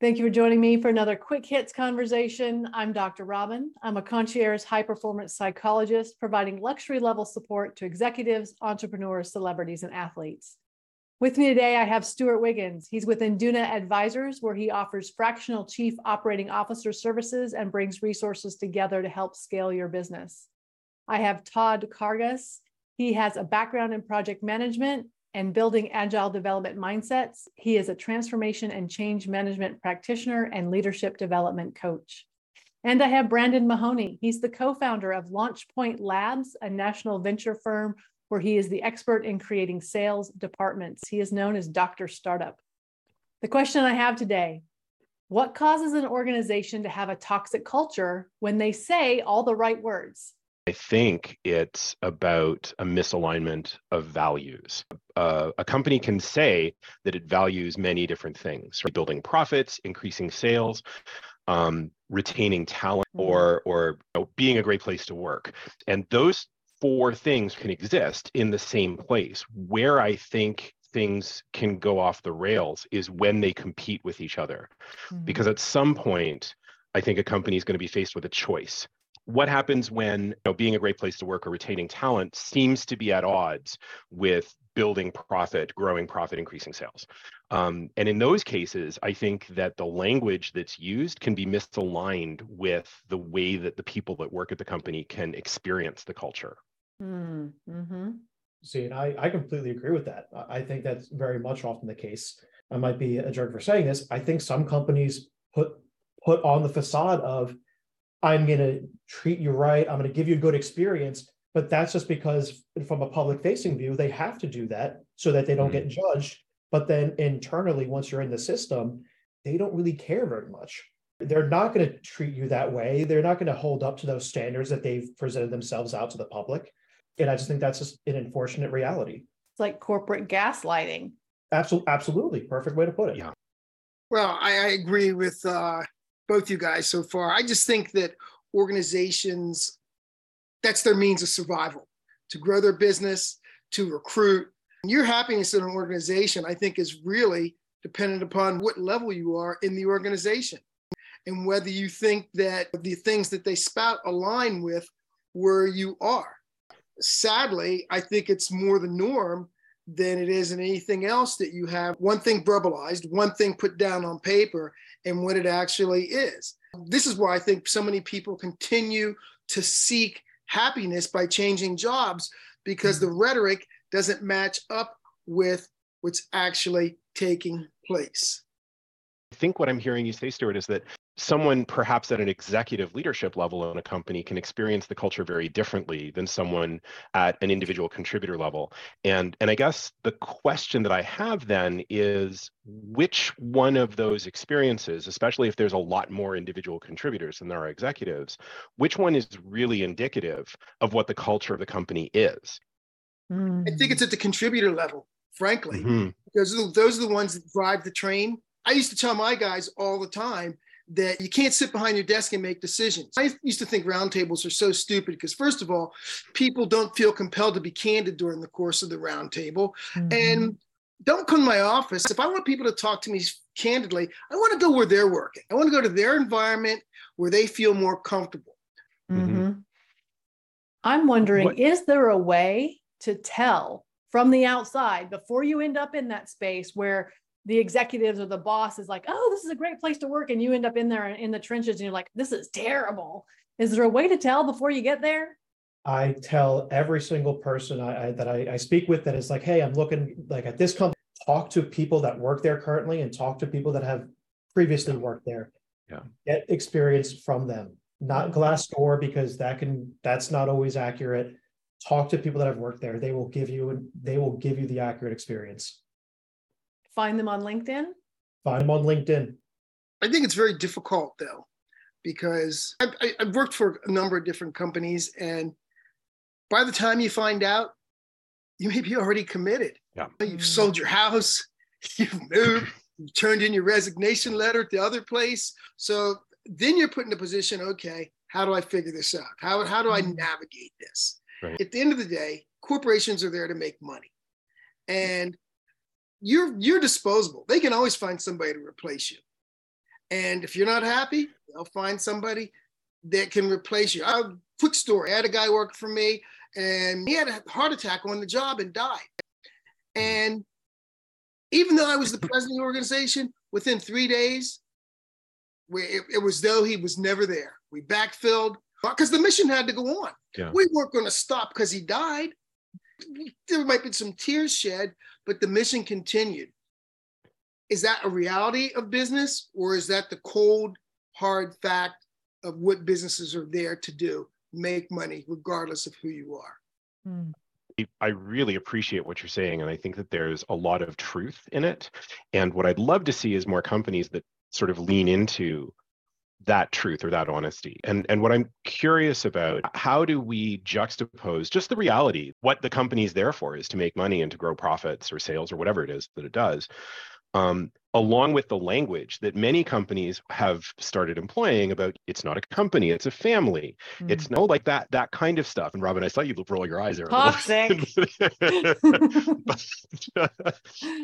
Thank you for joining me for another quick hits conversation. I'm Dr. Robin. I'm a concierge high performance psychologist providing luxury level support to executives, entrepreneurs, celebrities, and athletes. With me today, I have Stewart Wiggins. He's with Induna Advisors, where he offers fractional chief operating officer services and brings resources together to help scale your business. I have Todd Karges. He has a background in project management and building agile development mindsets. He is a transformation and change management practitioner and leadership development coach. And I have Brandon Mahoney. He's the co founder of LaunchPoint Labs, a national venture firm where he is the expert in creating sales departments. He is known as Dr. Startup. The question I have today what causes an organization to have a toxic culture when they say all the right words? I think it's about a misalignment of values. Uh, a company can say that it values many different things, right? building profits, increasing sales, um, retaining talent, mm-hmm. or or you know, being a great place to work. And those four things can exist in the same place. Where I think things can go off the rails is when they compete with each other, mm-hmm. because at some point, I think a company is going to be faced with a choice what happens when you know, being a great place to work or retaining talent seems to be at odds with building profit, growing profit, increasing sales. Um, and in those cases, I think that the language that's used can be misaligned with the way that the people that work at the company can experience the culture. Mm-hmm. See, and I, I completely agree with that. I think that's very much often the case. I might be a jerk for saying this. I think some companies put put on the facade of I'm going to treat you right. I'm going to give you a good experience. But that's just because, from a public facing view, they have to do that so that they don't mm-hmm. get judged. But then internally, once you're in the system, they don't really care very much. They're not going to treat you that way. They're not going to hold up to those standards that they've presented themselves out to the public. And I just think that's just an unfortunate reality. It's like corporate gaslighting. Absolutely, absolutely, perfect way to put it. Yeah. Well, I, I agree with uh, both you guys so far. I just think that organizations, that's their means of survival to grow their business, to recruit. Your happiness in an organization, I think, is really dependent upon what level you are in the organization and whether you think that the things that they spout align with where you are. Sadly, I think it's more the norm than it is in anything else that you have one thing verbalized, one thing put down on paper, and what it actually is. This is why I think so many people continue to seek happiness by changing jobs because the mm-hmm. rhetoric doesn't match up with what's actually taking place. I think what I'm hearing you say, Stewart, is that someone perhaps at an executive leadership level in a company can experience the culture very differently than someone at an individual contributor level. And and i guess the question that i have then is which one of those experiences especially if there's a lot more individual contributors than there are executives which one is really indicative of what the culture of the company is? I think it's at the contributor level frankly. Mm-hmm. because those are the ones that drive the train. I used to tell my guys all the time that you can't sit behind your desk and make decisions. I used to think roundtables are so stupid because, first of all, people don't feel compelled to be candid during the course of the roundtable. Mm-hmm. And don't come to my office. If I want people to talk to me candidly, I want to go where they're working. I want to go to their environment where they feel more comfortable. Mm-hmm. I'm wondering what? is there a way to tell from the outside before you end up in that space where the executives or the boss is like, oh, this is a great place to work. And you end up in there in the trenches and you're like, this is terrible. Is there a way to tell before you get there? I tell every single person I, I that I, I, speak with that is like, hey, I'm looking like at this company, talk to people that work there currently and talk to people that have previously worked there. Yeah. Get experience from them, not Glassdoor because that can that's not always accurate. Talk to people that have worked there. They will give you they will give you the accurate experience. Find them on LinkedIn? Find them on LinkedIn. I think it's very difficult though, because I've, I've worked for a number of different companies, and by the time you find out, you may be already committed. Yeah. You've sold your house, you've moved, you've turned in your resignation letter at the other place. So then you're put in a position, okay, how do I figure this out? How, how do I mm. navigate this? Right. At the end of the day, corporations are there to make money. And you're you're disposable. They can always find somebody to replace you. And if you're not happy, they'll find somebody that can replace you. A quick story I had a guy work for me and he had a heart attack on the job and died. And even though I was the president of the organization, within three days, we, it, it was though he was never there. We backfilled uh, because the mission had to go on. Yeah. We weren't going to stop because he died. There might be some tears shed, but the mission continued. Is that a reality of business, or is that the cold, hard fact of what businesses are there to do? Make money, regardless of who you are. Hmm. I really appreciate what you're saying. And I think that there's a lot of truth in it. And what I'd love to see is more companies that sort of lean into that truth or that honesty. And and what I'm curious about, how do we juxtapose just the reality, what the company's there for is to make money and to grow profits or sales or whatever it is that it does, um, along with the language that many companies have started employing about it's not a company, it's a family. Mm. It's no like that that kind of stuff. And Robin, I saw you roll your eyes there. Toxic. but,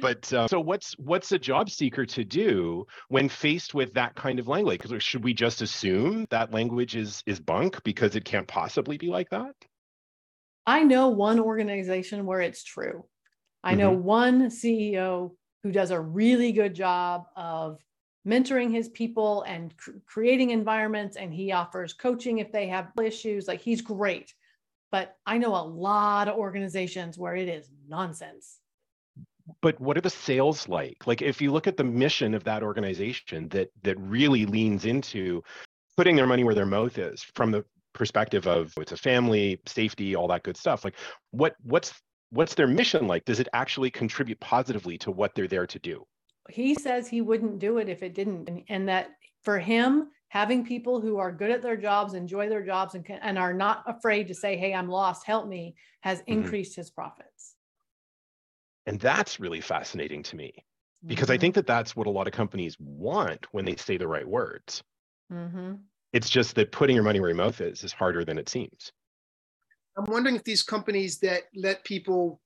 but uh, so what's what's a job seeker to do when faced with that kind of language? Because should we just assume that language is is bunk because it can't possibly be like that? I know one organization where it's true. I know mm-hmm. one CEO who does a really good job of mentoring his people and cr- creating environments and he offers coaching if they have issues like he's great. But i know a lot of organizations where it is nonsense. But what are the sales like? Like if you look at the mission of that organization that that really leans into putting their money where their mouth is from the perspective of it's a family safety all that good stuff like what what's what's their mission like? Does it actually contribute positively to what they're there to do? He says he wouldn't do it if it didn't. And, and that for him, having people who are good at their jobs, enjoy their jobs, and, can, and are not afraid to say, Hey, I'm lost, help me, has mm-hmm. increased his profits. And that's really fascinating to me because mm-hmm. I think that that's what a lot of companies want when they say the right words. Mm-hmm. It's just that putting your money where your mouth is is harder than it seems. I'm wondering if these companies that let people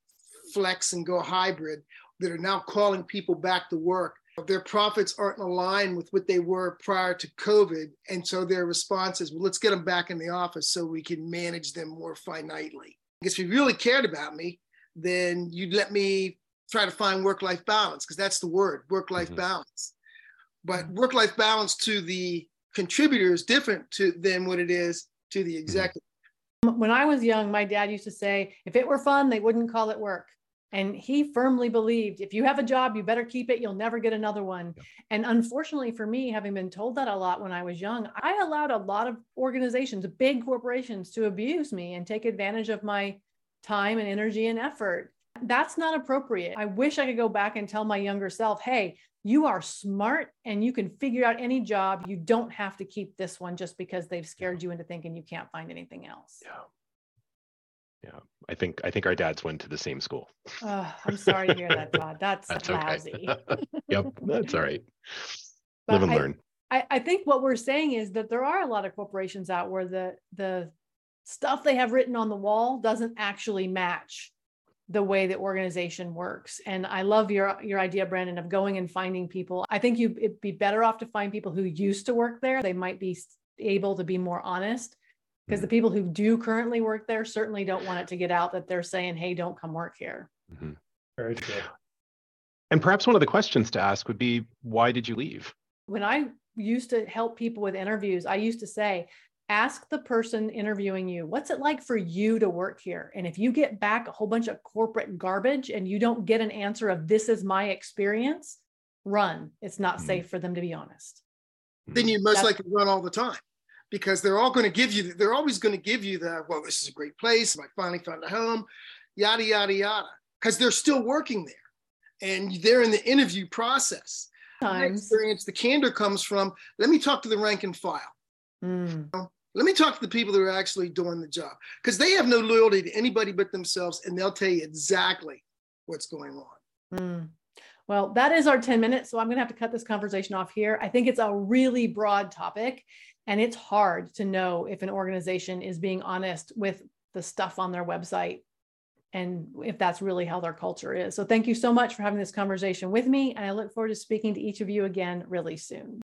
flex and go hybrid, that are now calling people back to work, their profits aren't aligned with what they were prior to COVID. And so their response is, well, let's get them back in the office so we can manage them more finitely. I guess if you really cared about me, then you'd let me try to find work life balance, because that's the word work life mm-hmm. balance. But work life balance to the contributor is different to, than what it is to the mm-hmm. executive. When I was young, my dad used to say, if it were fun, they wouldn't call it work. And he firmly believed if you have a job, you better keep it. You'll never get another one. Yeah. And unfortunately for me, having been told that a lot when I was young, I allowed a lot of organizations, big corporations, to abuse me and take advantage of my time and energy and effort. That's not appropriate. I wish I could go back and tell my younger self, hey, you are smart and you can figure out any job. You don't have to keep this one just because they've scared you into thinking you can't find anything else. Yeah. Yeah. I think I think our dads went to the same school. Oh, I'm sorry to hear that, Todd. That's, that's lousy. Okay. yep, that's all right. Live and I, learn. I, I think what we're saying is that there are a lot of corporations out where the the stuff they have written on the wall doesn't actually match the way the organization works. And I love your your idea, Brandon, of going and finding people. I think you it'd be better off to find people who used to work there. They might be able to be more honest because the mm-hmm. people who do currently work there certainly don't want it to get out that they're saying, "Hey, don't come work here." Mm-hmm. Very true. And perhaps one of the questions to ask would be, why did you leave? When I used to help people with interviews, I used to say, ask the person interviewing you, what's it like for you to work here? And if you get back a whole bunch of corporate garbage and you don't get an answer of this is my experience, run. It's not mm-hmm. safe for them to be honest. Then you most That's, likely run all the time because they're all going to give you, they're always going to give you the, well, this is a great place. I finally found a home, yada, yada, yada, because they're still working there and they're in the interview process. Times. experience, the candor comes from, let me talk to the rank and file. Mm. You know? Let me talk to the people that are actually doing the job because they have no loyalty to anybody but themselves and they'll tell you exactly what's going on. Mm. Well, that is our 10 minutes. So I'm going to have to cut this conversation off here. I think it's a really broad topic and it's hard to know if an organization is being honest with the stuff on their website and if that's really how their culture is. So thank you so much for having this conversation with me. And I look forward to speaking to each of you again really soon.